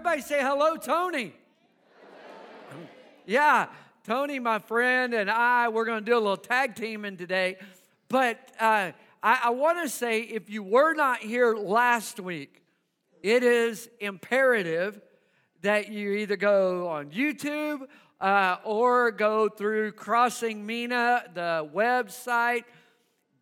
Everybody say hello, Tony. yeah, Tony, my friend, and I, we're going to do a little tag teaming today. But uh, I, I want to say if you were not here last week, it is imperative that you either go on YouTube uh, or go through Crossing Mina, the website.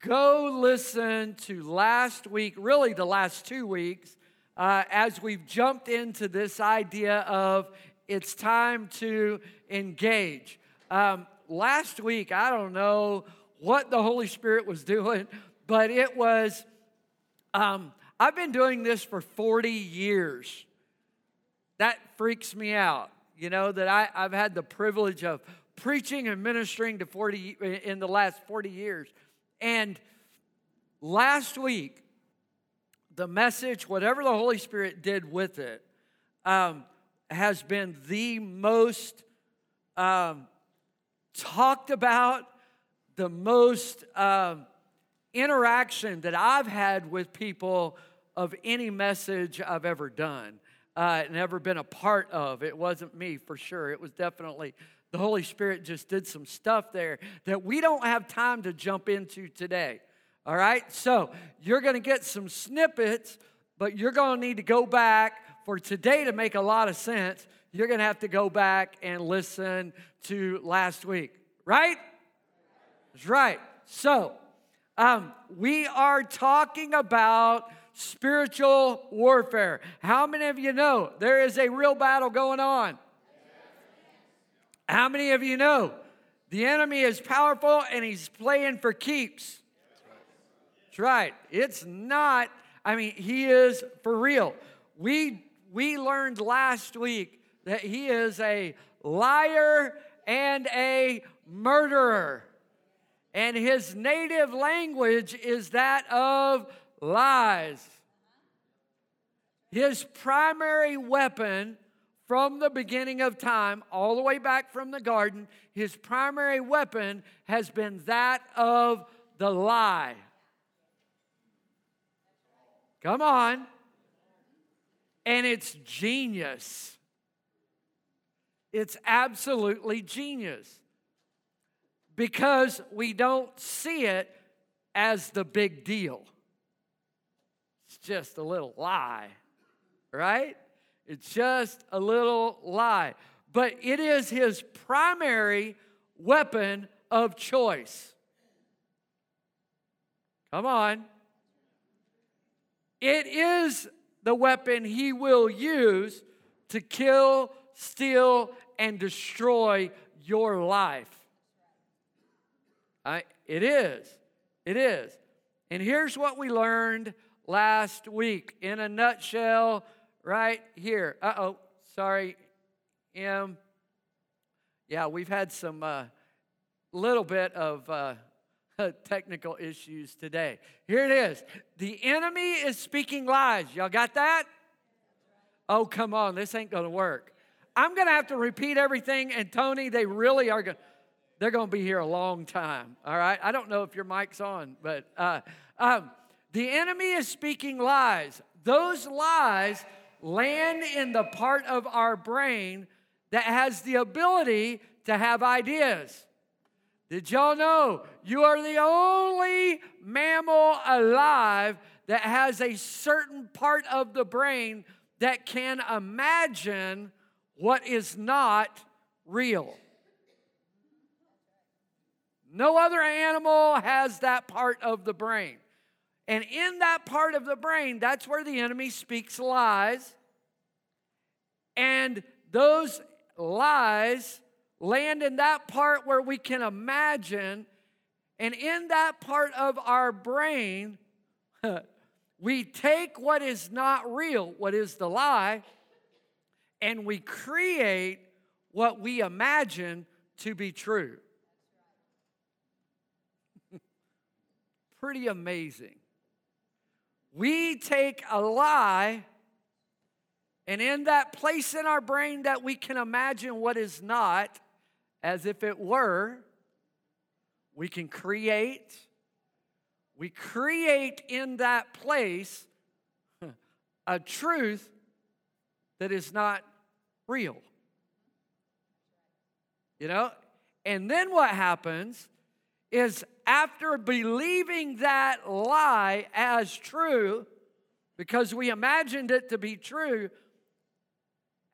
Go listen to last week, really the last two weeks, uh, as we've jumped into this idea of it's time to engage. Um, last week, I don't know what the Holy Spirit was doing, but it was, um, I've been doing this for 40 years. That freaks me out, you know, that I, I've had the privilege of preaching and ministering to 40 in the last 40 years. And last week, the message, whatever the Holy Spirit did with it, um, has been the most um, talked about, the most um, interaction that I've had with people of any message I've ever done uh, and ever been a part of. It wasn't me for sure. It was definitely the Holy Spirit just did some stuff there that we don't have time to jump into today. All right? So you're going to get some snippets, but you're going to need to go back for today to make a lot of sense. You're going to have to go back and listen to last week. Right? That's right. So, um, we are talking about spiritual warfare. How many of you know there is a real battle going on? How many of you know the enemy is powerful and he's playing for keeps? That's right. It's not, I mean, he is for real. We we learned last week that he is a liar and a murderer. And his native language is that of lies. His primary weapon from the beginning of time, all the way back from the garden, his primary weapon has been that of the lie. Come on. And it's genius. It's absolutely genius because we don't see it as the big deal. It's just a little lie, right? It's just a little lie. But it is his primary weapon of choice. Come on. It is the weapon he will use to kill, steal, and destroy your life. I, it is. It is. And here's what we learned last week in a nutshell right here. Uh oh, sorry, M. Yeah, we've had some uh, little bit of uh, technical issues today. Here it is. The enemy is speaking lies. Y'all got that? Oh, come on, this ain't gonna work. I'm gonna have to repeat everything, and Tony, they really are gonna. They're gonna be here a long time. All right. I don't know if your mic's on, but uh, um, the enemy is speaking lies. Those lies land in the part of our brain that has the ability to have ideas. Did y'all know you are the only mammal alive that has a certain part of the brain that can imagine what is not real? No other animal has that part of the brain. And in that part of the brain, that's where the enemy speaks lies. And those lies land in that part where we can imagine. And in that part of our brain, we take what is not real, what is the lie, and we create what we imagine to be true. Pretty amazing. We take a lie, and in that place in our brain that we can imagine what is not, as if it were, we can create. We create in that place a truth that is not real. You know? And then what happens is after believing that lie as true, because we imagined it to be true,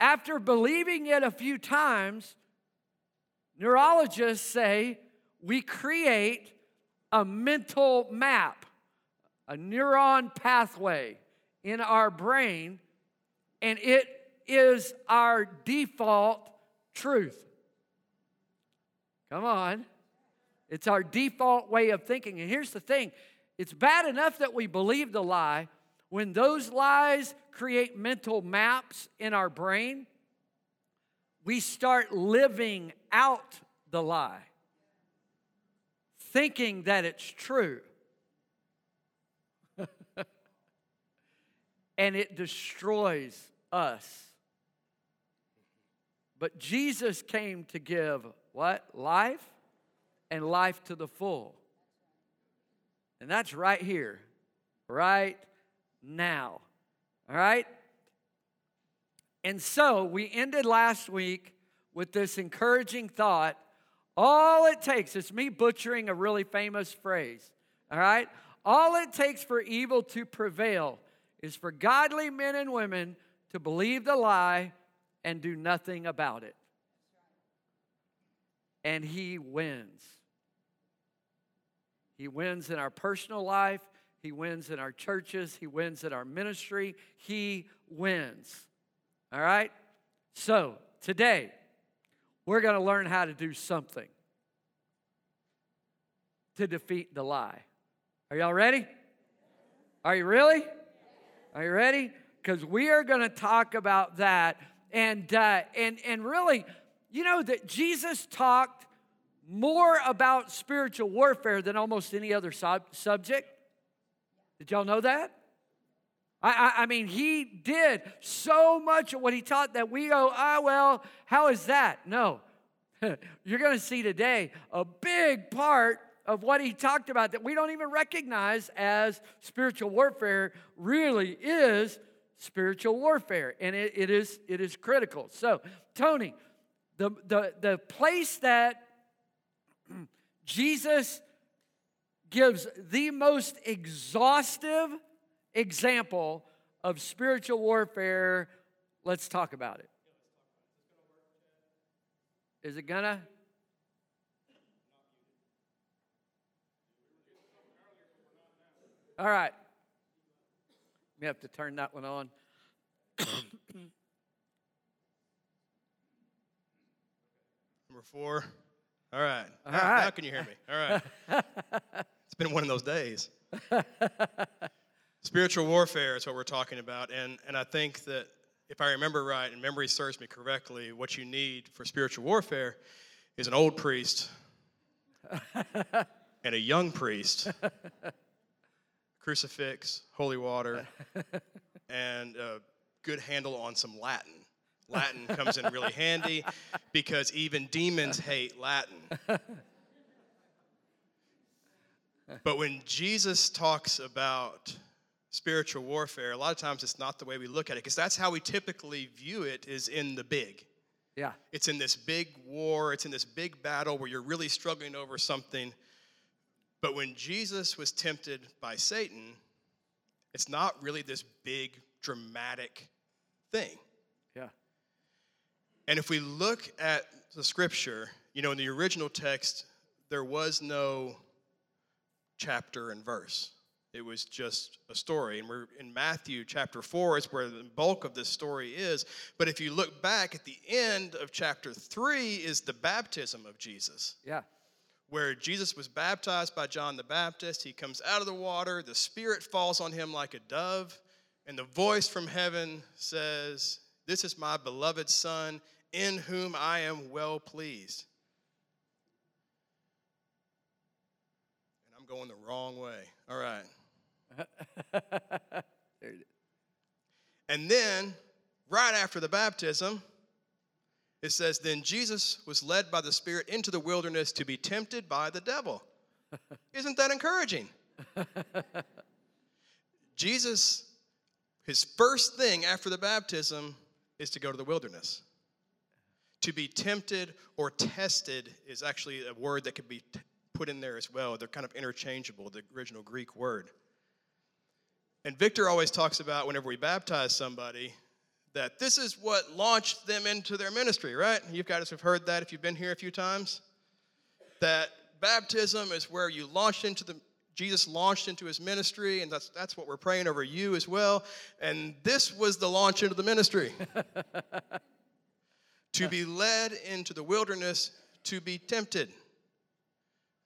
after believing it a few times, neurologists say we create a mental map, a neuron pathway in our brain, and it is our default truth. Come on. It's our default way of thinking. And here's the thing it's bad enough that we believe the lie. When those lies create mental maps in our brain, we start living out the lie, thinking that it's true. and it destroys us. But Jesus came to give what? Life and life to the full. And that's right here, right now. All right? And so we ended last week with this encouraging thought. All it takes, is me butchering a really famous phrase, all right? All it takes for evil to prevail is for godly men and women to believe the lie and do nothing about it. And he wins. He wins in our personal life, he wins in our churches, he wins in our ministry. He wins. All right? So, today, we're going to learn how to do something to defeat the lie. Are y'all ready? Are you really? Are you ready? Because we are going to talk about that, and uh, and and really, you know that Jesus talked more about spiritual warfare than almost any other sub- subject. Did y'all know that? I, I, I, mean, he did so much of what he taught that we go, ah, well, how is that? No. You're going to see today a big part of what he talked about that we don't even recognize as spiritual warfare really is spiritual warfare. And it, it, is, it is critical. So, Tony, the, the, the place that Jesus gives the most exhaustive example of spiritual warfare. Let's talk about it. Is it gonna? All right. We have to turn that one on. Number four. All right. All right. How, how can you hear me? All right. it's been one of those days. Spiritual warfare is what we're talking about. And, and I think that if I remember right and memory serves me correctly, what you need for spiritual warfare is an old priest and a young priest, crucifix, holy water, and a good handle on some Latin. Latin comes in really handy because even demons hate Latin. But when Jesus talks about spiritual warfare, a lot of times it's not the way we look at it because that's how we typically view it is in the big. Yeah. It's in this big war, it's in this big battle where you're really struggling over something. But when Jesus was tempted by Satan, it's not really this big dramatic thing. Yeah. And if we look at the scripture, you know, in the original text, there was no chapter and verse. It was just a story. And we're in Matthew chapter 4 is where the bulk of this story is. But if you look back at the end of chapter 3 is the baptism of Jesus. Yeah. Where Jesus was baptized by John the Baptist. He comes out of the water, the Spirit falls on him like a dove, and the voice from heaven says, This is my beloved Son in whom I am well pleased. And I'm going the wrong way. All right. and then, right after the baptism, it says, Then Jesus was led by the Spirit into the wilderness to be tempted by the devil. Isn't that encouraging? Jesus, his first thing after the baptism is to go to the wilderness. To be tempted or tested is actually a word that could be t- put in there as well. They're kind of interchangeable, the original Greek word. And Victor always talks about whenever we baptize somebody that this is what launched them into their ministry, right? You guys have heard that if you've been here a few times. That baptism is where you launched into the Jesus launched into his ministry, and that's, that's what we're praying over you as well. And this was the launch into the ministry to be led into the wilderness to be tempted.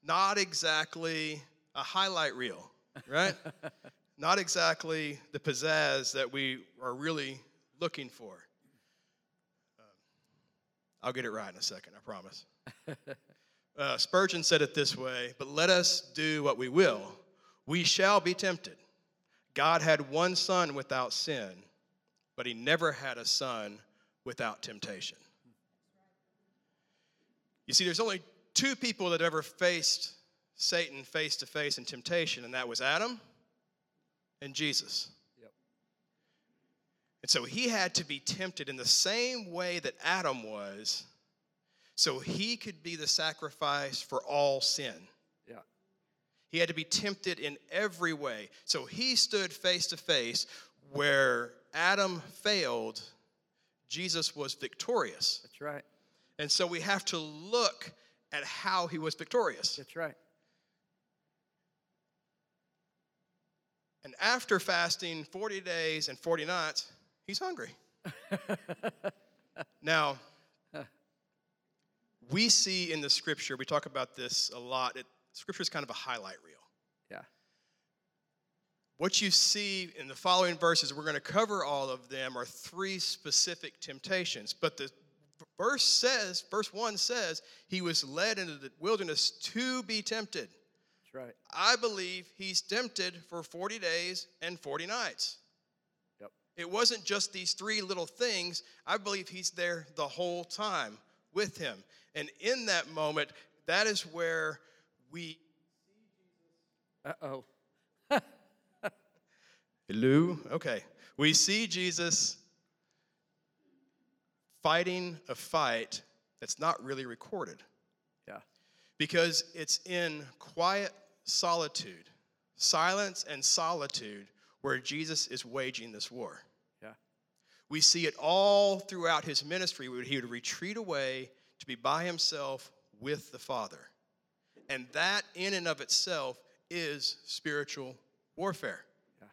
Not exactly a highlight reel, right? Not exactly the pizzazz that we are really looking for. Um, I'll get it right in a second, I promise. Uh, Spurgeon said it this way But let us do what we will, we shall be tempted. God had one son without sin, but he never had a son without temptation. You see, there's only two people that ever faced Satan face to face in temptation, and that was Adam and Jesus. Yep. And so he had to be tempted in the same way that Adam was so he could be the sacrifice for all sin. Yeah. He had to be tempted in every way. So he stood face to face where Adam failed, Jesus was victorious. That's right. And so we have to look at how he was victorious. That's right. And after fasting 40 days and 40 nights, he's hungry. now, we see in the scripture, we talk about this a lot, it, scripture is kind of a highlight reel. Yeah. What you see in the following verses, we're going to cover all of them, are three specific temptations. But the verse says, verse 1 says, he was led into the wilderness to be tempted. That's right. I believe he's tempted for 40 days and 40 nights. Yep. It wasn't just these three little things. I believe he's there the whole time with him. And in that moment, that is where we. Uh oh. Hello? Okay. We see Jesus fighting a fight that's not really recorded. Because it's in quiet solitude, silence and solitude, where Jesus is waging this war. Yeah. We see it all throughout his ministry where he would retreat away to be by himself with the Father. And that, in and of itself, is spiritual warfare. Yeah.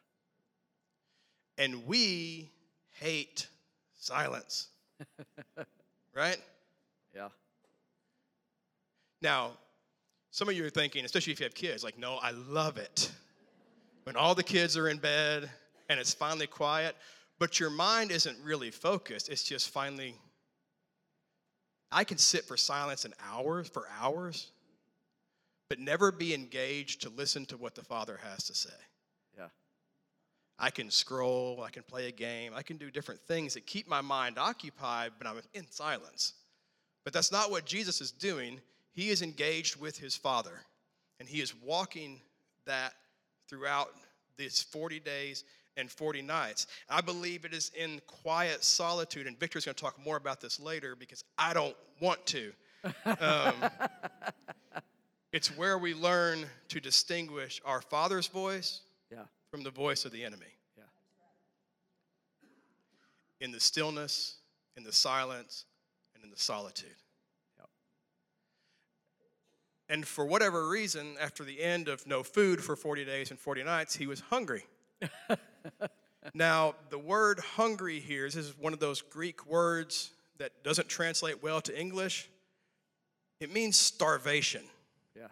And we hate silence. right? Yeah. Now, some of you are thinking, especially if you have kids, like, no, I love it. When all the kids are in bed and it's finally quiet, but your mind isn't really focused, it's just finally I can sit for silence an hours, for hours, but never be engaged to listen to what the Father has to say. Yeah. I can scroll, I can play a game, I can do different things that keep my mind occupied, but I'm in silence. But that's not what Jesus is doing. He is engaged with his Father, and he is walking that throughout these 40 days and 40 nights. I believe it is in quiet solitude, and Victor's going to talk more about this later because I don't want to. Um, it's where we learn to distinguish our Father's voice yeah. from the voice of the enemy. Yeah. In the stillness, in the silence, and in the solitude. And for whatever reason, after the end of no food for 40 days and 40 nights, he was hungry. now, the word hungry here this is one of those Greek words that doesn't translate well to English. It means starvation. Yeah.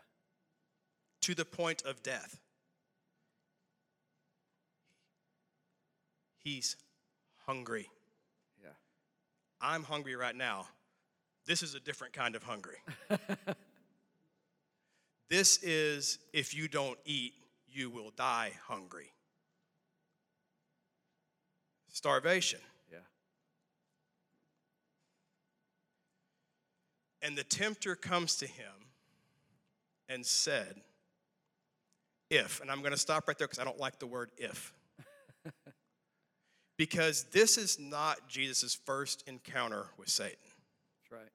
To the point of death. He's hungry. Yeah. I'm hungry right now. This is a different kind of hungry. this is if you don't eat, you will die hungry starvation. Yeah. And the tempter comes to him and said, If, and I'm going to stop right there because I don't like the word if. because this is not Jesus' first encounter with Satan. That's right.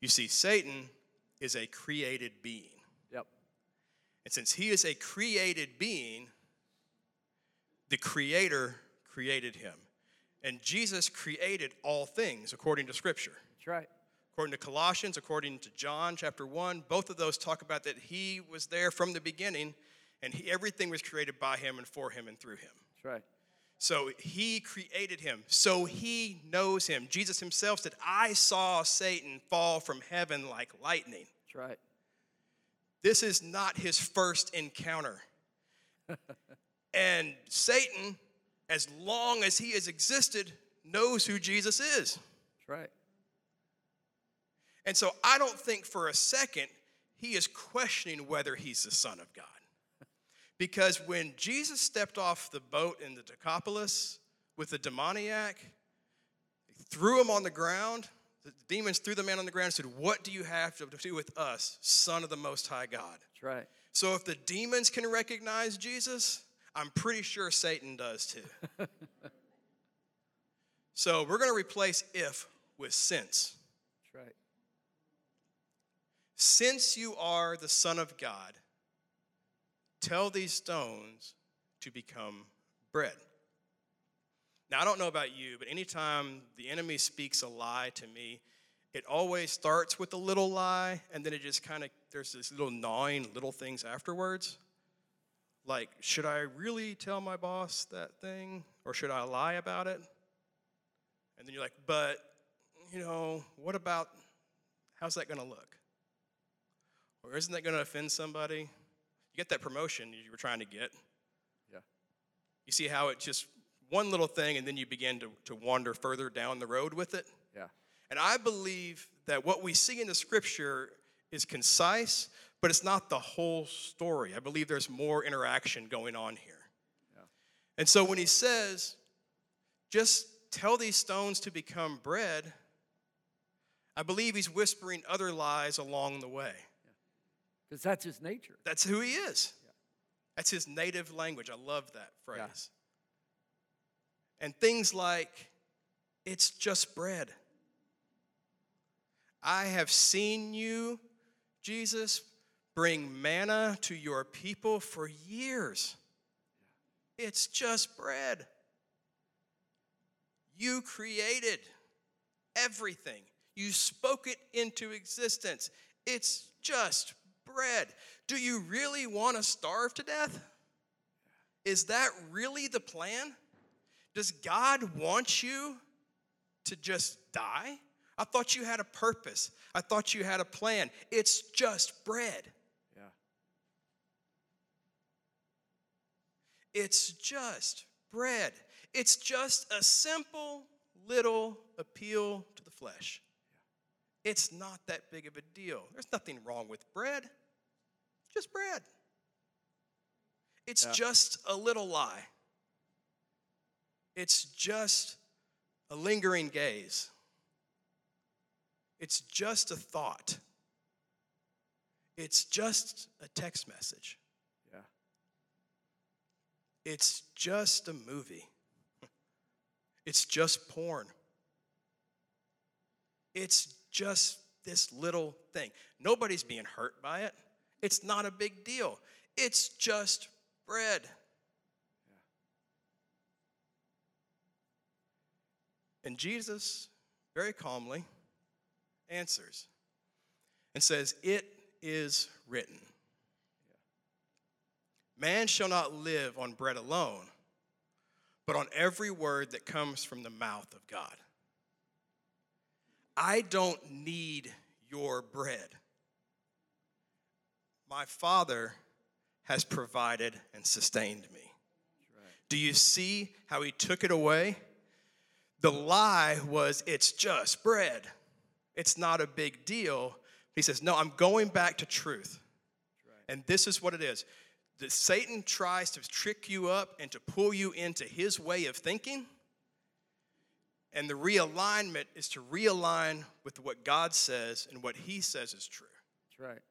You see, Satan is a created being. And since he is a created being, the Creator created him. And Jesus created all things according to Scripture. That's right. According to Colossians, according to John chapter 1, both of those talk about that he was there from the beginning and he, everything was created by him and for him and through him. That's right. So he created him. So he knows him. Jesus himself said, I saw Satan fall from heaven like lightning. That's right. This is not his first encounter. and Satan, as long as he has existed, knows who Jesus is. That's right. And so I don't think for a second he is questioning whether he's the Son of God. Because when Jesus stepped off the boat in the Decapolis with the demoniac, he threw him on the ground. The demons threw the man on the ground and said, What do you have to do with us, Son of the Most High God? That's right. So if the demons can recognize Jesus, I'm pretty sure Satan does too. so we're going to replace if with since. That's right. Since you are the Son of God, tell these stones to become bread. Now, I don't know about you, but anytime the enemy speaks a lie to me, it always starts with a little lie, and then it just kind of, there's this little gnawing little things afterwards. Like, should I really tell my boss that thing, or should I lie about it? And then you're like, but, you know, what about, how's that going to look? Or isn't that going to offend somebody? You get that promotion you were trying to get. Yeah. You see how it just one little thing and then you begin to, to wander further down the road with it? Yeah. And I believe that what we see in the scripture is concise, but it's not the whole story. I believe there's more interaction going on here. Yeah. And so when he says, just tell these stones to become bread, I believe he's whispering other lies along the way. Because that's his nature. That's who he is. Yeah. That's his native language. I love that phrase. And things like, it's just bread. I have seen you, Jesus, bring manna to your people for years. It's just bread. You created everything, you spoke it into existence. It's just bread. Do you really want to starve to death? Is that really the plan? Does God want you to just die? I thought you had a purpose. I thought you had a plan. It's just bread. Yeah. It's just bread. It's just a simple little appeal to the flesh. It's not that big of a deal. There's nothing wrong with bread, just bread. It's Yeah. just a little lie. It's just a lingering gaze. It's just a thought. It's just a text message. Yeah. It's just a movie. It's just porn. It's just this little thing. Nobody's being hurt by it. It's not a big deal. It's just bread. And Jesus very calmly answers and says, It is written. Man shall not live on bread alone, but on every word that comes from the mouth of God. I don't need your bread. My Father has provided and sustained me. Do you see how he took it away? The lie was, it's just bread. It's not a big deal. He says, no, I'm going back to truth. And this is what it is. That Satan tries to trick you up and to pull you into his way of thinking. And the realignment is to realign with what God says and what he says is true. That's right.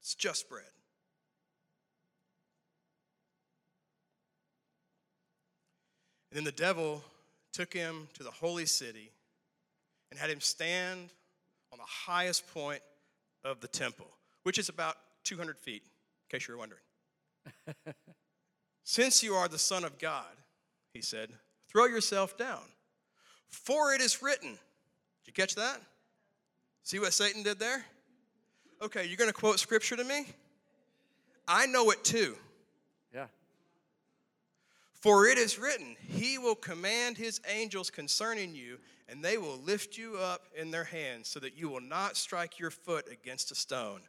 It's just bread. And then the devil took him to the holy city and had him stand on the highest point of the temple, which is about 200 feet, in case you're wondering. Since you are the Son of God, he said, throw yourself down, for it is written. Did you catch that? See what Satan did there? Okay, you're going to quote scripture to me? I know it too. For it is written, He will command His angels concerning you, and they will lift you up in their hands, so that you will not strike your foot against a stone.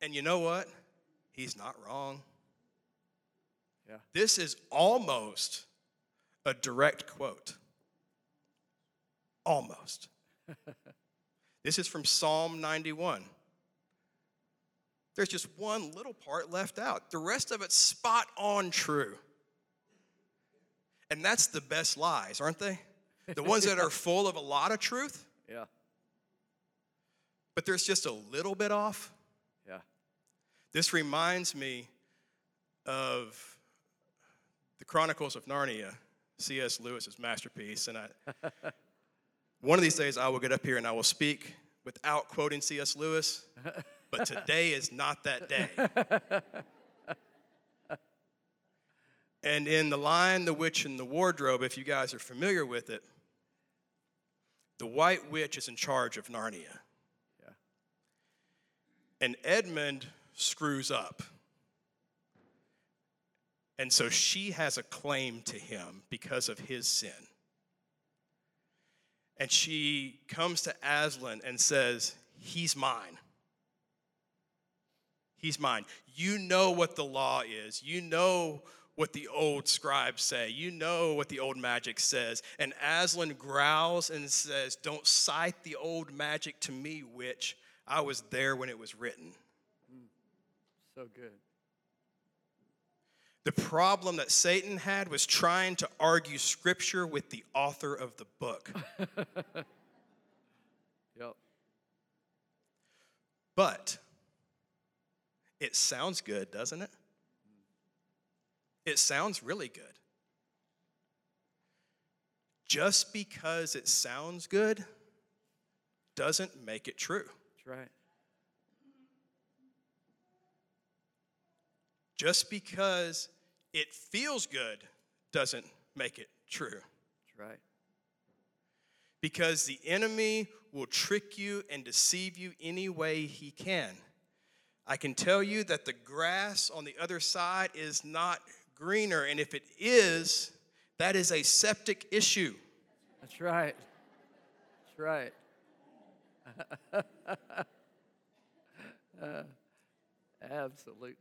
And you know what? He's not wrong. Yeah. This is almost a direct quote. Almost. this is from Psalm 91. There's just one little part left out. The rest of it's spot on true. And that's the best lies, aren't they? The ones that are full of a lot of truth, Yeah. but there's just a little bit off. Yeah. This reminds me of the Chronicles of Narnia, C.S. Lewis's masterpiece. And I, one of these days, I will get up here and I will speak without quoting C.S. Lewis, but today is not that day. And in The Lion, the Witch, and the Wardrobe, if you guys are familiar with it, the White Witch is in charge of Narnia. Yeah. And Edmund screws up. And so she has a claim to him because of his sin. And she comes to Aslan and says, He's mine. He's mine. You know what the law is. You know what the old scribes say. You know what the old magic says. And Aslan growls and says, Don't cite the old magic to me, witch. I was there when it was written. Hmm. So good. The problem that Satan had was trying to argue scripture with the author of the book. Yep. But it sounds good, doesn't it? It sounds really good. Just because it sounds good doesn't make it true. That's right. Just because it feels good doesn't make it true. That's right. Because the enemy will trick you and deceive you any way he can. I can tell you that the grass on the other side is not greener, and if it is, that is a septic issue. That's right. That's right. Uh, absolutely.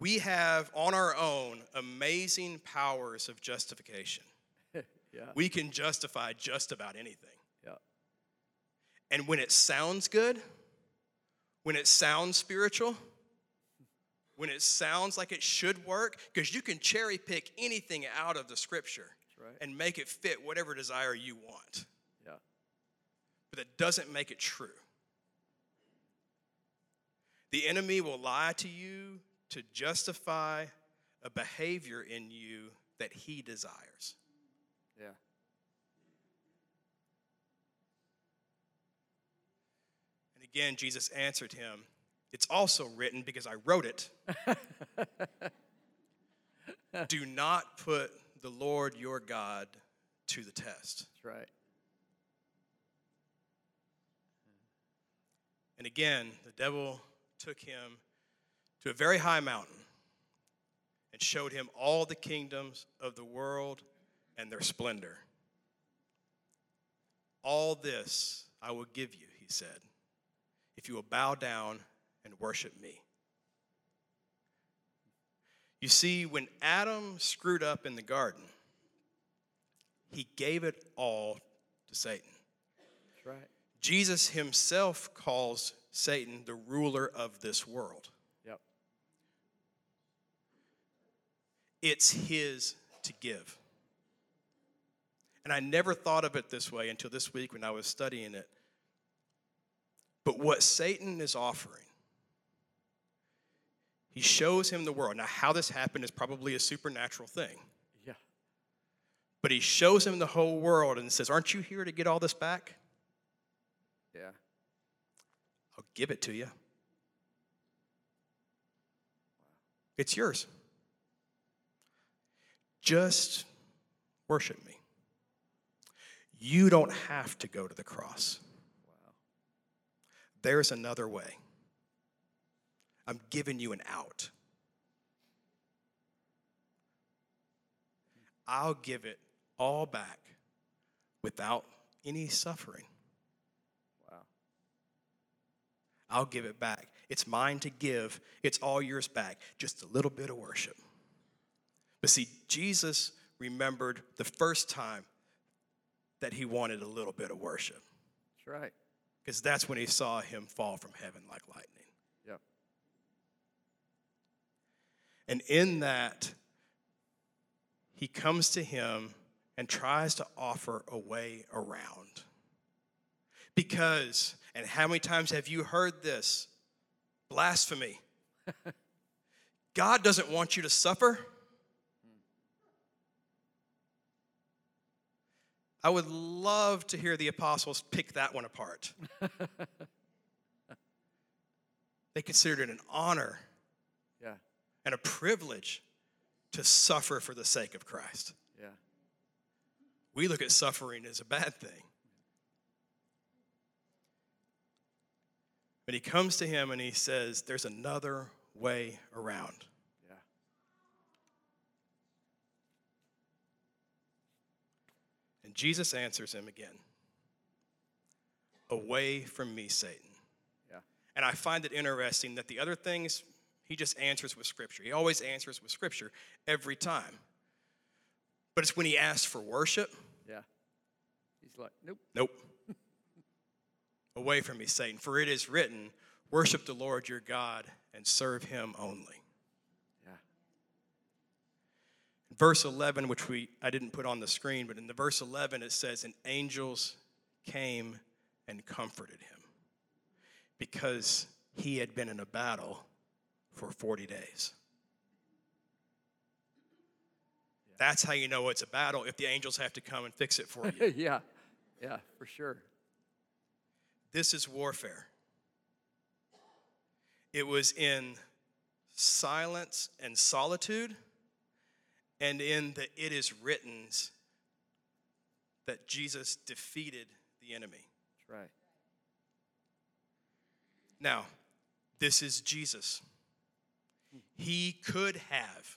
We have on our own amazing powers of justification. yeah. We can justify just about anything. Yeah. And when it sounds good, when it sounds spiritual, when it sounds like it should work, because you can cherry pick anything out of the scripture right. and make it fit whatever desire you want. Yeah. But that doesn't make it true. The enemy will lie to you to justify a behavior in you that he desires. Yeah. And again, Jesus answered him, It's also written because I wrote it. Do not put the Lord your God to the test. That's right. And again, the devil took him to a very high mountain and showed him all the kingdoms of the world and their splendor. All this I will give you, he said, if you will bow down and worship me. You see, when Adam screwed up in the garden, he gave it all to Satan. That's right. Jesus himself calls Satan the ruler of this world. Yep. It's his to give. And I never thought of it this way until this week when I was studying it. But what Satan is offering He shows him the world. Now, how this happened is probably a supernatural thing. Yeah. But he shows him the whole world and says, Aren't you here to get all this back? Yeah. I'll give it to you. It's yours. Just worship me. You don't have to go to the cross. Wow. There's another way. I'm giving you an out. I'll give it all back without any suffering. Wow. I'll give it back. It's mine to give. It's all yours back. Just a little bit of worship. But see, Jesus remembered the first time that he wanted a little bit of worship That's right. because that's when he saw him fall from heaven like lightning. Yep. And in that, he comes to him and tries to offer a way around. Because, and how many times have you heard this? Blasphemy. God doesn't want you to suffer. I would love to hear the apostles pick that one apart. they considered it an honor. And a privilege to suffer for the sake of Christ. Yeah. We look at suffering as a bad thing. But he comes to him and he says, There's another way around. Yeah. And Jesus answers him again Away from me, Satan. Yeah. And I find it interesting that the other things he just answers with Scripture. He always answers with Scripture every time. But it's when he asks for worship, Yeah. He's like, nope. nope. Away from me, Satan. For it is written, Worship the Lord your God and serve him only. Yeah. verse 11 which we i didn't put on the screen but in the verse 11 it says and angels came and comforted him because he had been in a battle for 40 days that's how you know it's a battle if the angels have to come and fix it for you yeah. Yeah, for sure. this is warfare it was in silence and solitude and in the it is writtens that jesus defeated the enemy That's right. now this is jesus he could have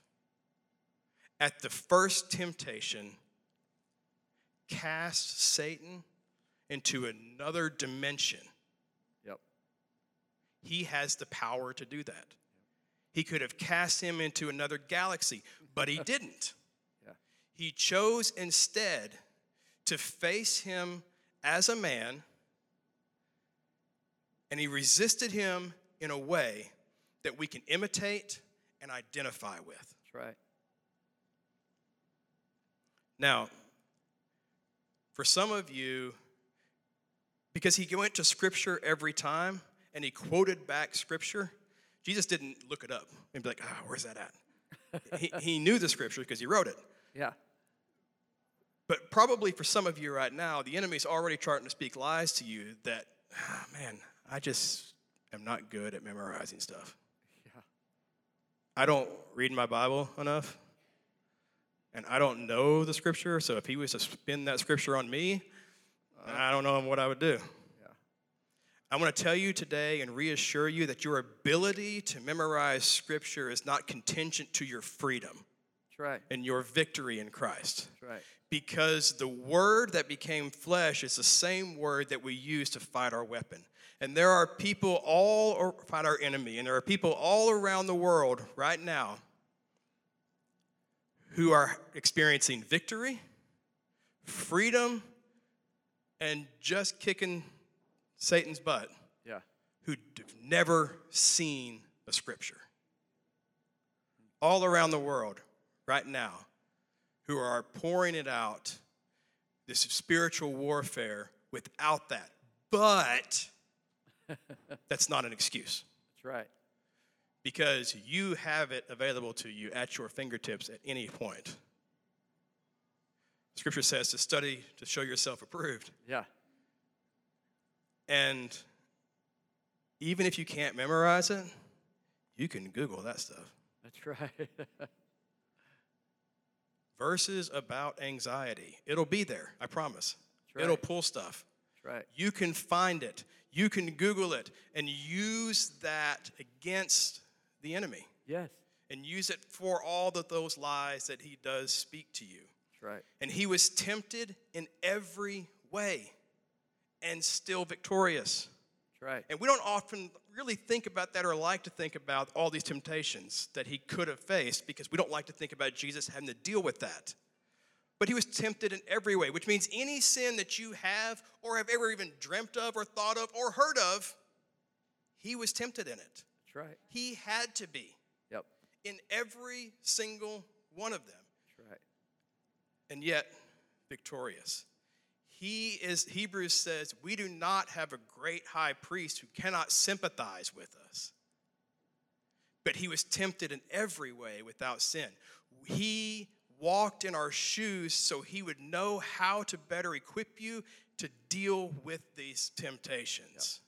at the first temptation cast satan into another dimension Yep. He has the power to do that. He could have cast him into another galaxy, but he didn't. Yeah. He chose instead to face him as a man, and he resisted him in a way that we can imitate and identify with. That's right. Now, for some of you, because he went to scripture every time and he quoted back scripture, Jesus didn't look it up and be like, ah, where's that at? he, he knew the scripture because he wrote it. Yeah. But probably for some of you right now, the enemy's already starting to speak lies to you that, ah, man, I just am not good at memorizing stuff. I don't read my Bible enough, and I don't know the scripture. So if he was to spin that scripture on me, I don't know what I would do. Yeah. I want to tell you today and reassure you that your ability to memorize scripture is not contingent to your freedom That's right. and your victory in Christ. That's right. Because the word that became flesh is the same word that we use to fight our weapon. And there are people all fight our enemy, and there are people all around the world right now who are experiencing victory, freedom, and just kicking Satan's butt Yeah. who've never seen the scripture. All around the world right now, who are pouring it out, this spiritual warfare without that. But that's not an excuse. That's right. because you have it available to you at your fingertips at any point. Scripture says to study to show yourself approved. Yeah. And even if you can't memorize it, you can Google that stuff. That's right. Verses about anxiety. It'll be there, I promise. right. It'll pull stuff. That's right. You can find it, you can Google it, and use that against the enemy. Yes. And use it for all of those lies that he does speak to you. That's right. And he was tempted in every way and still victorious. That's right. And we don't often really think about that or like to think about all these temptations that he could have faced because we don't like to think about Jesus having to deal with that. But he was tempted in every way, which means any sin that you have or have ever even dreamt of or thought of or heard of, he was tempted in it. That's right. He had to be Yep. in every single one of them, That's right. and yet victorious. He is, Hebrews says, we do not have a great high priest who cannot sympathize with us. But he was tempted in every way without sin. He walked in our shoes so he would know how to better equip you to deal with these temptations.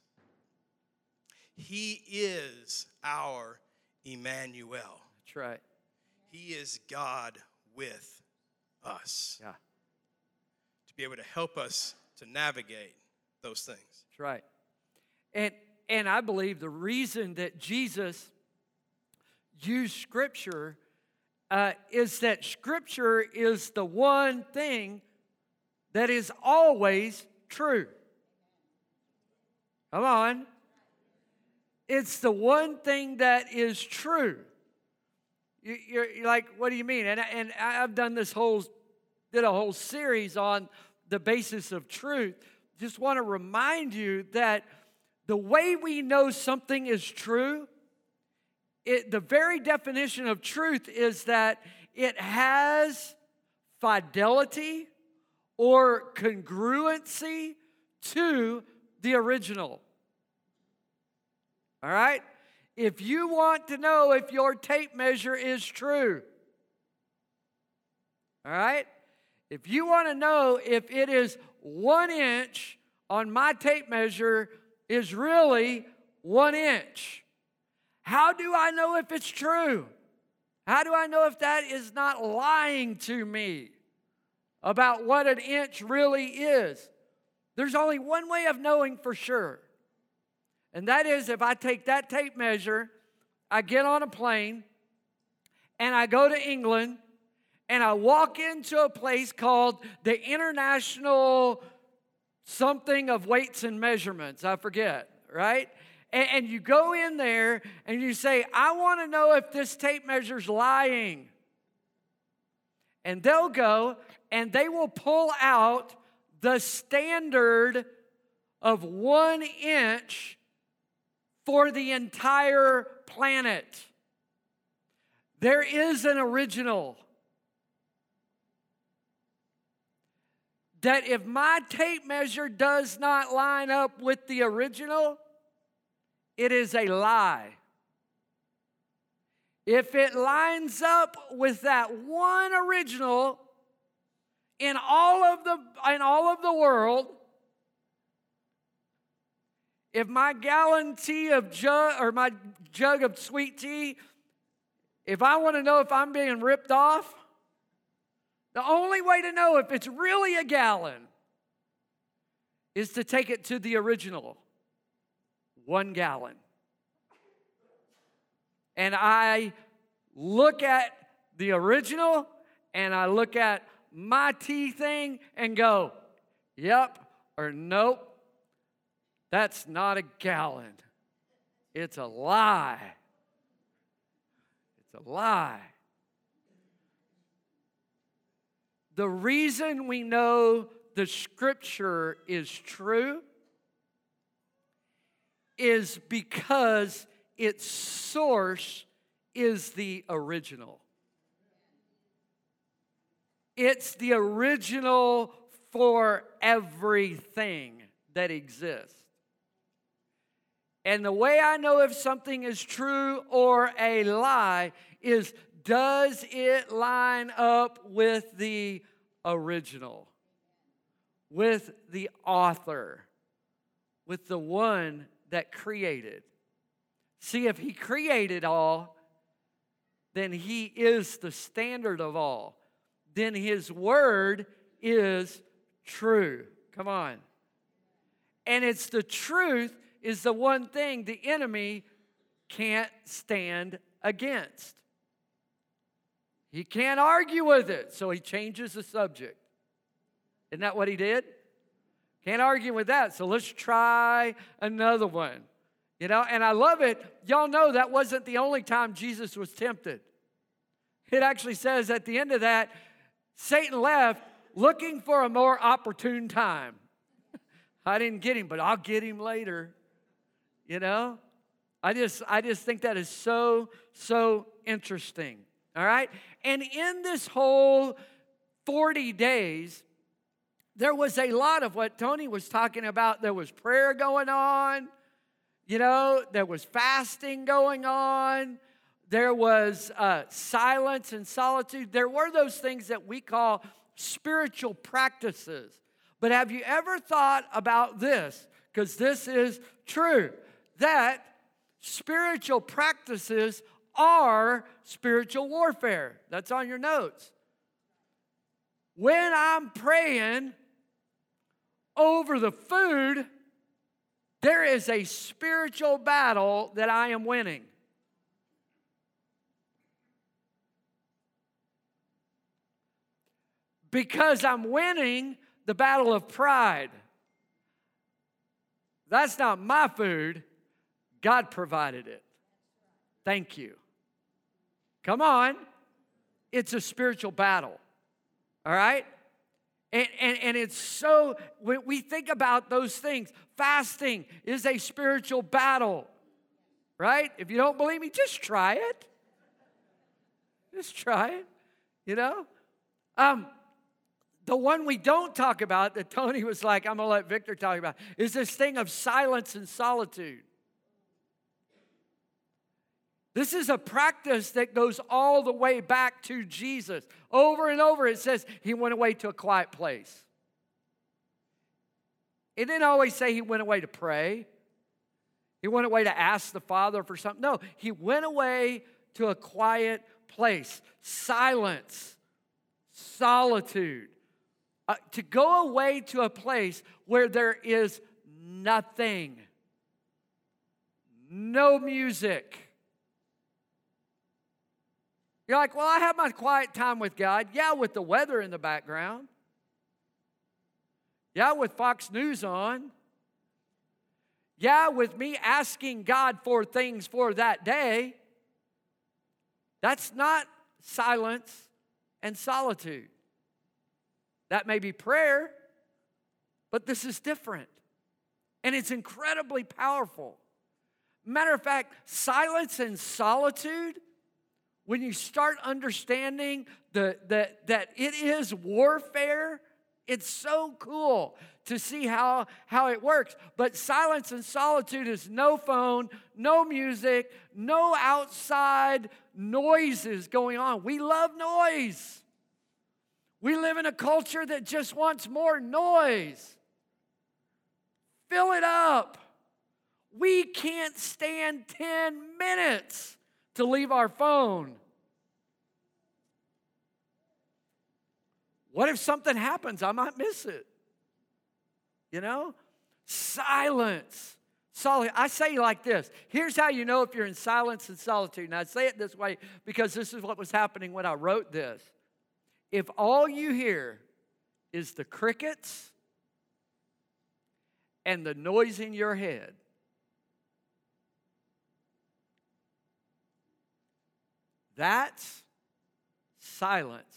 He is our Emmanuel. That's right. He is God with us Yeah. to be able to help us to navigate those things. That's right. And and I believe the reason that Jesus used Scripture uh, is that Scripture is the one thing that is always true. Come on. It's the one thing that is true. You- You're, you're like, what do you mean? And, and I've done this whole, did a whole series on the basis of truth. Just want to remind you that the way we know something is true, it, the very definition of truth is that it has fidelity or congruency to the original. All right? If you want to know if your tape measure is true, all right? If you want to know if it is one inch on my tape measure is really one inch, how do I know if it's true? How do I know if that is not lying to me about what an inch really is? There's only one way of knowing for sure. And that is if I take that tape measure, I get on a plane, and I go to England, and I walk into a place called the International something of weights and measurements, I forget, right? And, and you go in there and you say, I want to know if this tape measure's lying. And they'll go and they will pull out the standard of one inch for the entire planet. There is an original. That if my tape measure does not line up with the original, it is a lie. If it lines up with that one original in all of the in all of the world, if my gallon tea of jug or my jug of sweet tea, if I want to know if I'm being ripped off, the only way to know if it's really a gallon is to take it to the original one gallon. And I look at the original and I look at my tea thing and go, yep or nope, that's not a gallon. It's a lie. It's a lie. The reason we know the scripture is true is because its source is the original. It's the original for everything that exists. And the way I know if something is true or a lie is does it line up with the original, with the author, with the one that created? See, if he created all, then he is the standard of all. Then his word is true. Come on. And it's the truth is the one thing the enemy can't stand against. He can't argue with it, so he changes the subject. Isn't that what he did? Can't argue with that, so let's try another one. You know, and I love it. Y'all know that wasn't the only time Jesus was tempted. It actually says at the end of that, Satan left looking for a more opportune time. I didn't get him, but I'll get him later. You know? I just I just think that is so so interesting. All right? And in this whole 40 days, there was a lot of what Tony was talking about. There was prayer going on, you know, there was fasting going on, there was uh, silence and solitude. There were those things that we call spiritual practices. But have you ever thought about this? Because this is true that spiritual practices are spiritual warfare. That's on your notes. When I'm praying over the food, there is a spiritual battle that I am winning. Because I'm winning the battle of pride. That's not my food, God provided it. Thank you. Come on. It's a spiritual battle. All right? And, and, and it's so, when we think about those things, fasting is a spiritual battle, right? If you don't believe me, just try it. Just try it, you know? Um, the one we don't talk about that Tony was like, I'm gonna let Victor talk about, is this thing of silence and solitude. This is a practice that goes all the way back to Jesus. Over and over, it says he went away to a quiet place. It didn't always say he went away to pray, he went away to ask the Father for something. No, he went away to a quiet place, silence, solitude. Uh, to go away to a place where there is nothing, no music you're like, well, I have my quiet time with God. Yeah, with the weather in the background. Yeah, with Fox News on. Yeah, with me asking God for things for that day. That's not silence and solitude. That may be prayer, but this is different. And it's incredibly powerful. Matter of fact, silence and solitude when you start understanding the, the, that it is warfare, it's so cool to see how, how it works. But silence and solitude is no phone, no music, no outside noises going on. We love noise. We live in a culture that just wants more noise. Fill it up. We can't stand 10 minutes to leave our phone. What if something happens? I might miss it. You know? Silence. Solitude. I say like this. Here's how you know if you're in silence and solitude. And I say it this way because this is what was happening when I wrote this. If all you hear is the crickets and the noise in your head, That's silence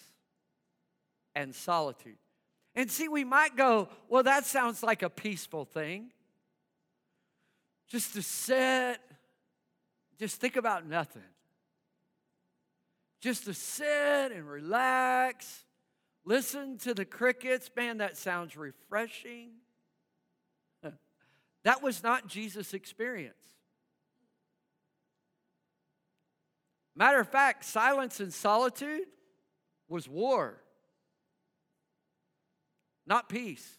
and solitude. And see, we might go, well, that sounds like a peaceful thing. Just to sit, just think about nothing. Just to sit and relax, listen to the crickets. Man, that sounds refreshing. That was not Jesus' experience. Matter of fact, silence and solitude was war, not peace.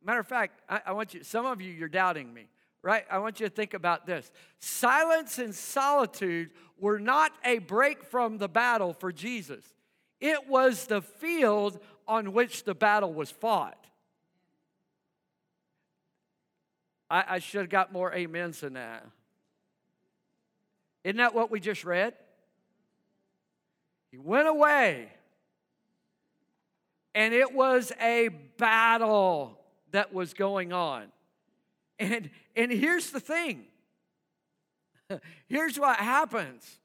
Matter of fact, I, I, want you, some of you, you're doubting me, right? I want you to think about this. Silence and solitude were not a break from the battle for Jesus, it was the field on which the battle was fought. I, I should have got more amens than that. Isn't that what we just read? He went away, and it was a battle that was going on. And, and here's the thing here's what happens.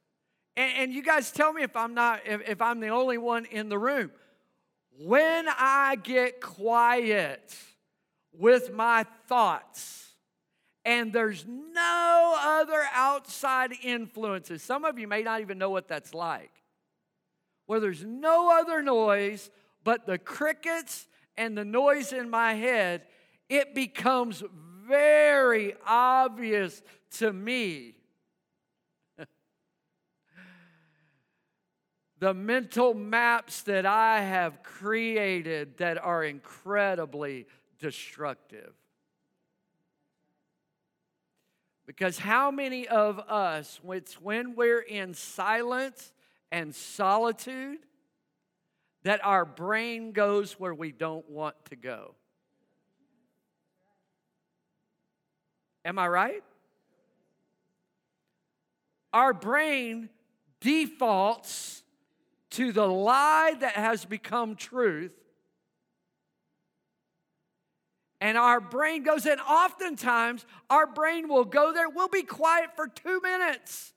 And, and, you guys tell me if I'm not, if, if I'm the only one in the room. When I get quiet with my thoughts, and there's no other outside influences, some of you may not even know what that's like, where there's no other noise but the crickets and the noise in my head, it becomes very obvious to me. The mental maps that I have created that are incredibly destructive. Because how many of us, it's when we're in silence and solitude, that our brain goes where we don't want to go. Am I right? Our brain defaults to the lie that has become truth. And our brain goes in. Oftentimes, our brain will go there. We'll be quiet for two minutes.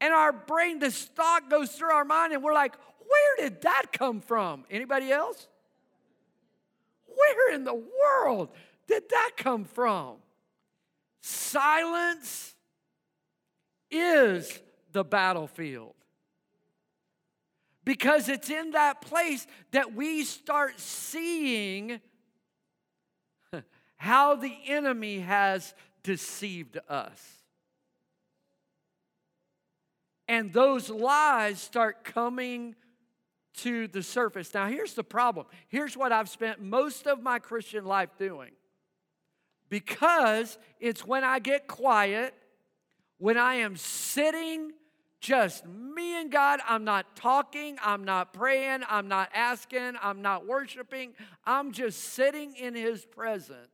And our brain, this thought goes through our mind, and we're like, where did that come from? Anybody else? Where in the world did that come from? Silence is the battlefield. Because it's in that place that we start seeing how the enemy has deceived us. And those lies start coming to the surface. Now, here's the problem. Here's what I've spent most of my Christian life doing. Because it's when I get quiet, when I am sitting, just me and God, I'm not talking, I'm not praying, I'm not asking, I'm not worshiping, I'm just sitting in His presence.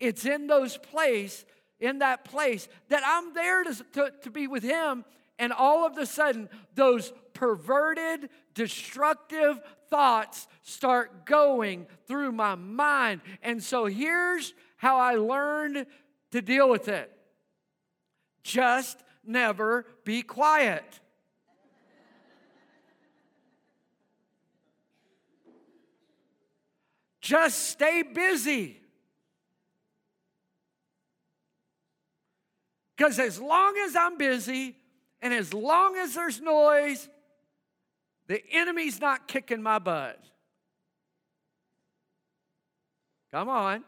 It's in those place, in that place, that I'm there to, to, to be with Him and all of a sudden, those perverted, destructive thoughts start going through my mind. And so here's how I learned to deal with it just never be quiet. Just stay busy. Because as long as I'm busy, and as long as there's noise, the enemy's not kicking my butt. Come on.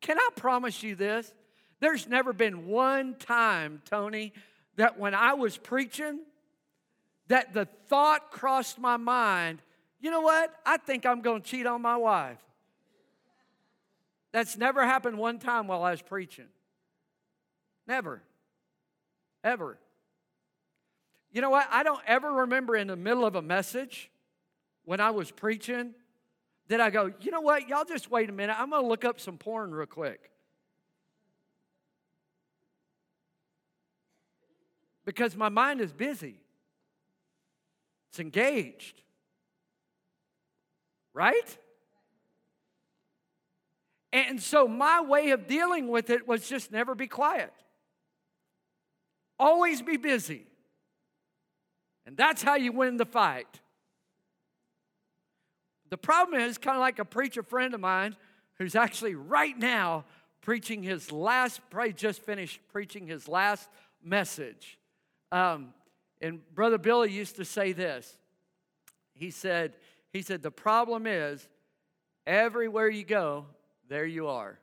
Can I promise you this? There's never been one time, Tony, that when I was preaching, that the thought crossed my mind, you know what? I think I'm going to cheat on my wife. That's never happened one time while I was preaching. Never. Ever. You know what? I don't ever remember in the middle of a message when I was preaching that I go, you know what? Y'all just wait a minute. I'm going to look up some porn real quick. Because my mind is busy, it's engaged. Right? And so my way of dealing with it was just never be quiet. Always be busy. And that's how you win the fight. The problem is kind of like a preacher friend of mine who's actually right now preaching his last, probably just finished preaching his last message. Um, and Brother Billy used to say this. He said, he said, the problem is everywhere you go, there you are.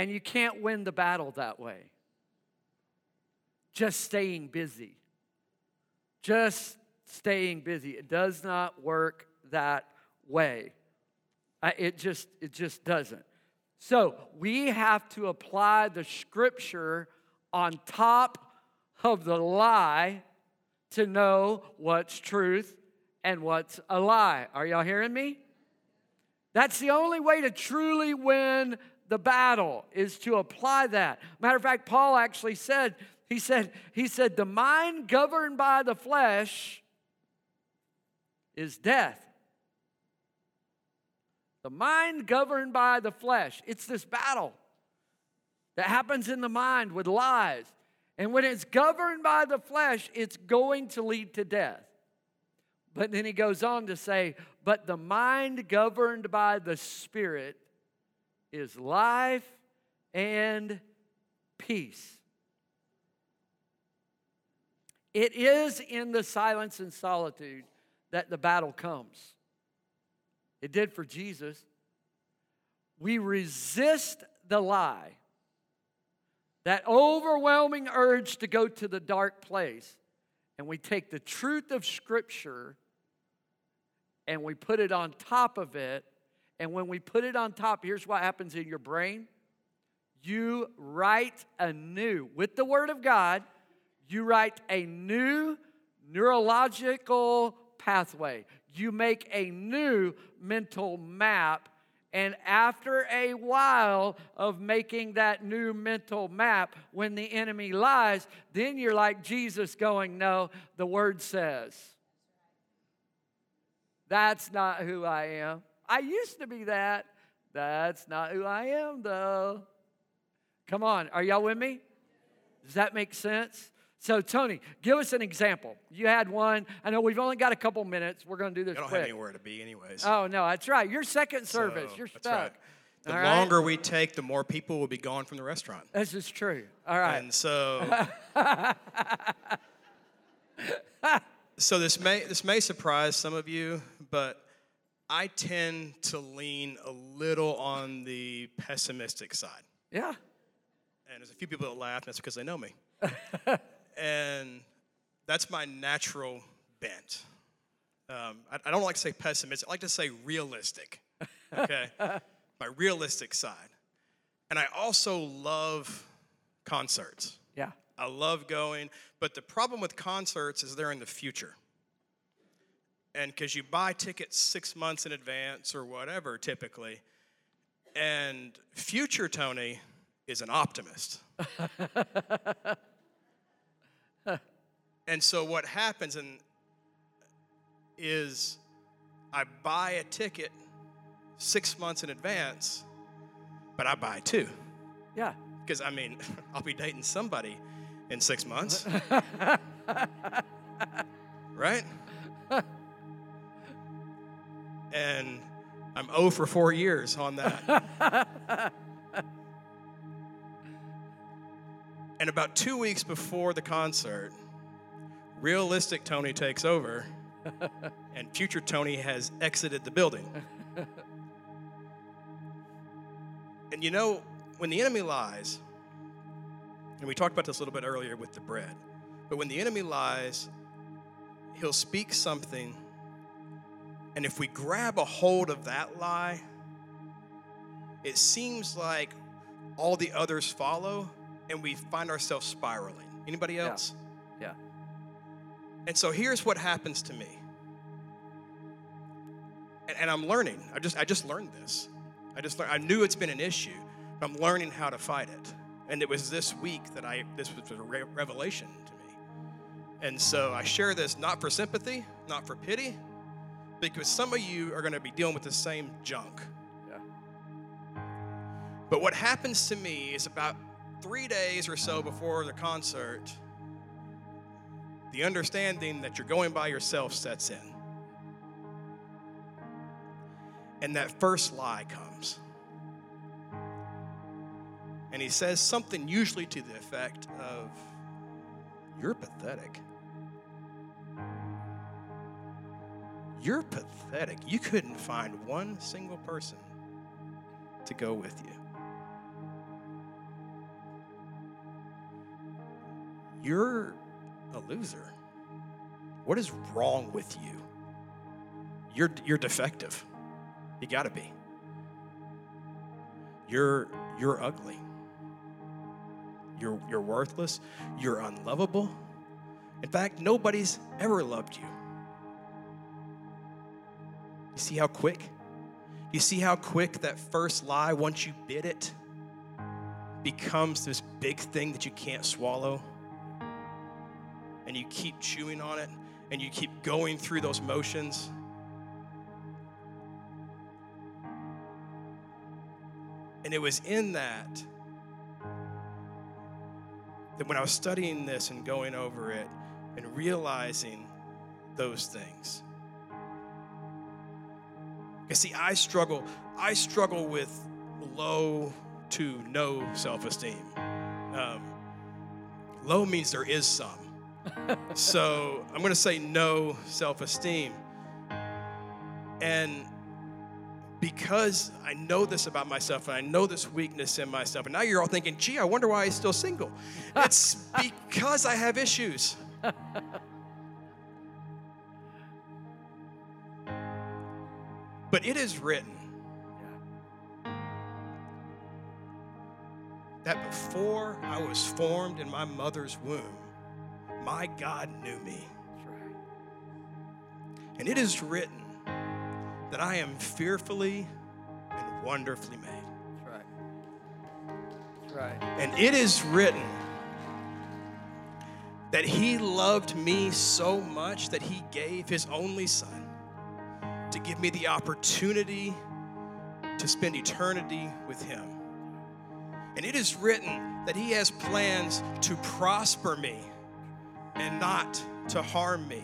And you can't win the battle that way. Just staying busy. Just staying busy. It does not work that way. It just, it just doesn't. So we have to apply the scripture on top of the lie to know what's truth and what's a lie. Are y'all hearing me? That's the only way to truly win the battle is to apply that. Matter of fact, Paul actually said, he said, he said, the mind governed by the flesh is death. The mind governed by the flesh. It's this battle that happens in the mind with lies. And when it's governed by the flesh, it's going to lead to death. But then he goes on to say, but the mind governed by the Spirit is life and peace. It is in the silence and solitude that the battle comes. It did for Jesus. We resist the lie, that overwhelming urge to go to the dark place, and we take the truth of Scripture and we put it on top of it. And when we put it on top, here's what happens in your brain you write a new, with the Word of God, you write a new neurological pathway. You make a new mental map. And after a while of making that new mental map, when the enemy lies, then you're like Jesus going, No, the word says. That's not who I am. I used to be that. That's not who I am, though. Come on, are y'all with me? Does that make sense? So, Tony, give us an example. You had one. I know we've only got a couple minutes. We're going to do this I don't quick. have anywhere to be, anyways. Oh no, that's right. Your second service. So, You're stuck. right. The All longer right? we take, the more people will be gone from the restaurant. This is true. All right. And so, so this may this may surprise some of you, but I tend to lean a little on the pessimistic side. yeah. And there's a few people that laugh, and that's because they know me. and that's my natural bent. Um, I, I don't like to say pessimistic. I like to say realistic. Okay, my realistic side. And I also love concerts. Yeah. I love going, but the problem with concerts is they're in the future. And because you buy tickets six months in advance or whatever, typically, and future Tony is an optimist. and so what happens and is I buy a ticket six months in advance, but I buy two. Yeah. Because I mean, I'll be dating somebody in six months. right? and I'm 0 for four years on that. and about two weeks before the concert, realistic Tony takes over, and future Tony has exited the building. and you know, when the enemy lies, and we talked about this a little bit earlier with the bread, but when the enemy lies, he'll speak something, and if we grab a hold of that lie, it seems like all the others follow, and we find ourselves spiraling. Anybody Yeah. else? Yeah. And so here's what happens to me. And, and I'm learning. I just I just learned this. I just learned, I knew it's been an issue. But I'm learning how to fight it. And it was this week that I this was a re- revelation to me. And so I share this not for sympathy, not for pity, because some of you are going to be dealing with the same junk. Yeah. But what happens to me is about three days or so before the concert, the understanding that you're going by yourself sets in. And that first lie comes. And he says something usually to the effect of, You're pathetic. You're pathetic. You couldn't find one single person to go with you. You're a loser. What is wrong with you? You're, you're defective. You got to be. You're, you're ugly. You're, you're worthless. You're unlovable. In fact, nobody's ever loved you. You see how quick? You see how quick that first lie, once you bit it, becomes this big thing that you can't swallow? And you keep chewing on it and you keep going through those motions. And it was in that that when I was studying this and going over it and realizing those things. You see, I struggle, I struggle with low to no self-esteem. Um, low means there is some. so I'm going to say no self-esteem. And because I know this about myself and I know this weakness in myself, and now you're all thinking, gee, I wonder why he's still single. It's because I have issues. But it is written that before I was formed in my mother's womb, my God knew me. And it is written that I am fearfully and wonderfully made. That's right. That's right. And it is written that he loved me so much that he gave his only son to give me the opportunity to spend eternity with him. And it is written that he has plans to prosper me and not to harm me.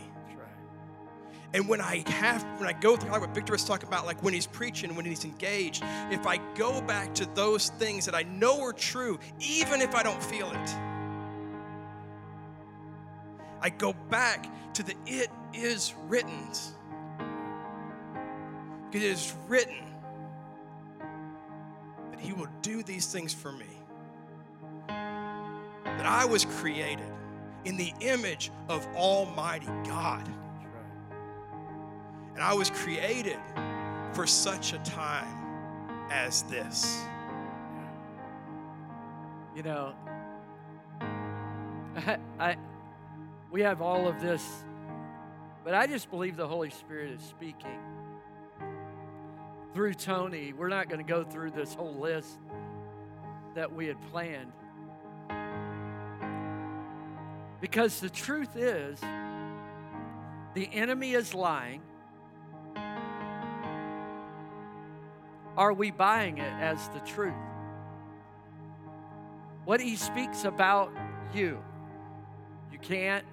And when I have, when I go through like what Victor was talking about, like when he's preaching, when he's engaged, if I go back to those things that I know are true, even if I don't feel it, I go back to the it is written. It is written that he will do these things for me. That I was created in the image of Almighty God. And I was created for such a time as this. You know, I, I, we have all of this, but I just believe the Holy Spirit is speaking through Tony. We're not going to go through this whole list that we had planned. Because the truth is, the enemy is lying. Are we buying it as the truth? What he speaks about you. You can't,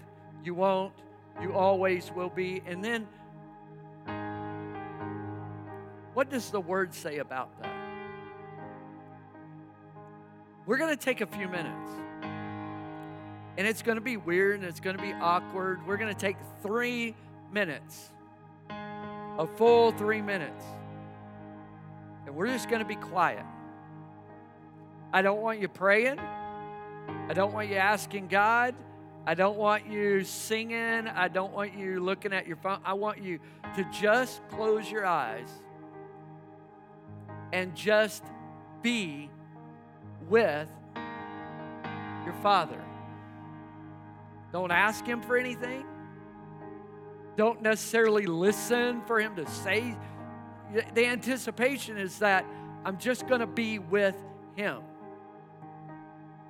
you won't, you always will be. And then, what does the word say about that? We're going to take a few minutes. And it's going to be weird and it's going to be awkward. We're going to take three minutes, a full three minutes. And we're just going to be quiet. I don't want you praying. I don't want you asking God. I don't want you singing. I don't want you looking at your phone. I want you to just close your eyes and just be with your Father. Don't ask Him for anything. Don't necessarily listen for Him to say. The anticipation is that I'm just going to be with Him.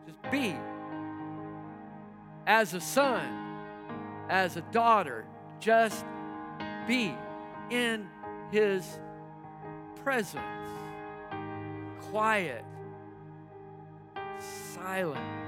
Just be. As a son, as a daughter, just be in His presence. Quiet, silent.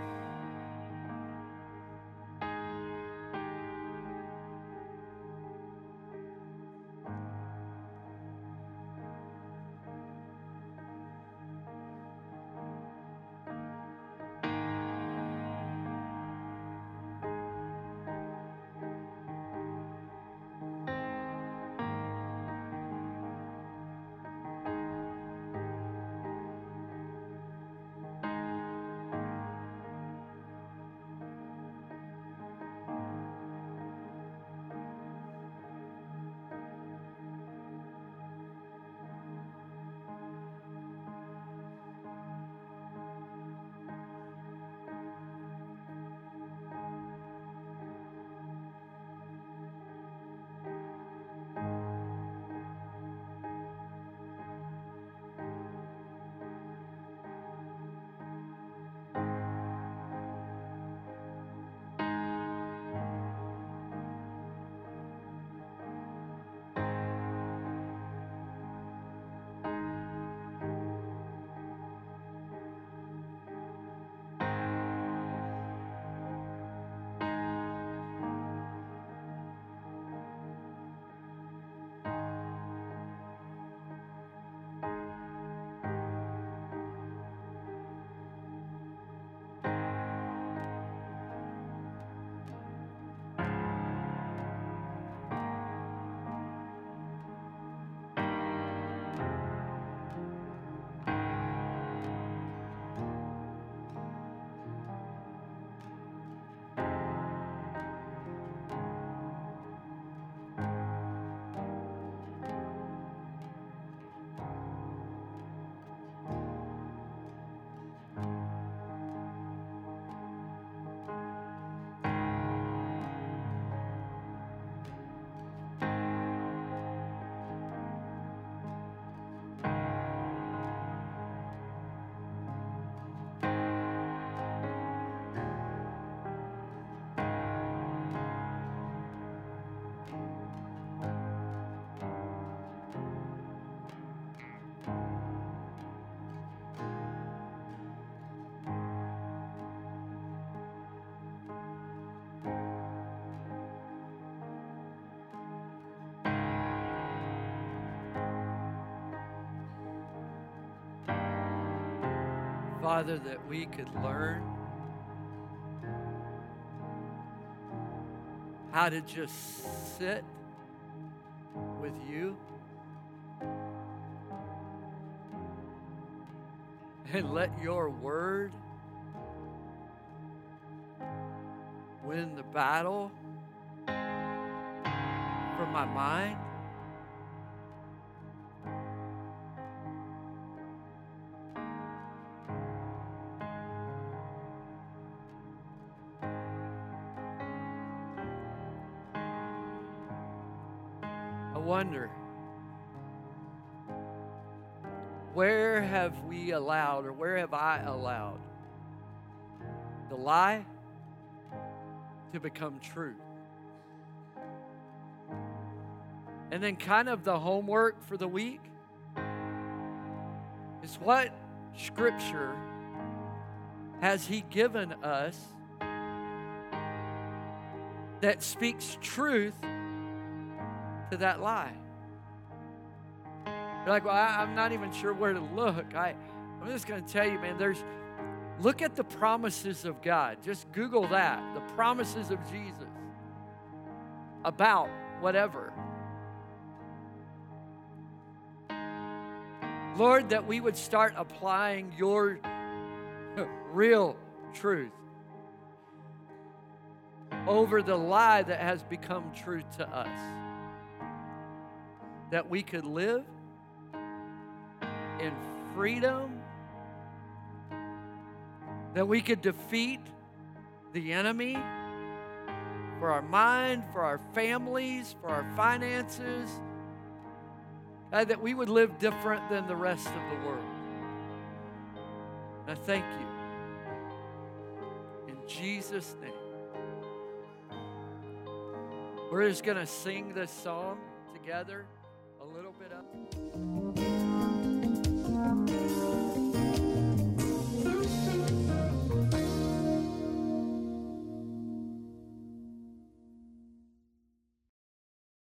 Father, that we could learn how to just sit with you and let your word win the battle for my mind. Wonder where have we allowed, or where have I allowed, the lie to become truth? And then, kind of the homework for the week is what scripture has He given us that speaks truth to that lie? You're like, well, I, am not even sure where to look. I, I'm just going to tell you, man, there's, look at the promises of God. Just Google that, the promises of Jesus about whatever. Lord, that we would start applying your real truth over the lie that has become true to us. That we could live in freedom, that we could defeat the enemy for our mind, for our families, for our finances, God, that we would live different than the rest of the world. I thank you. In Jesus' name. We're just going to sing this song together little bit up.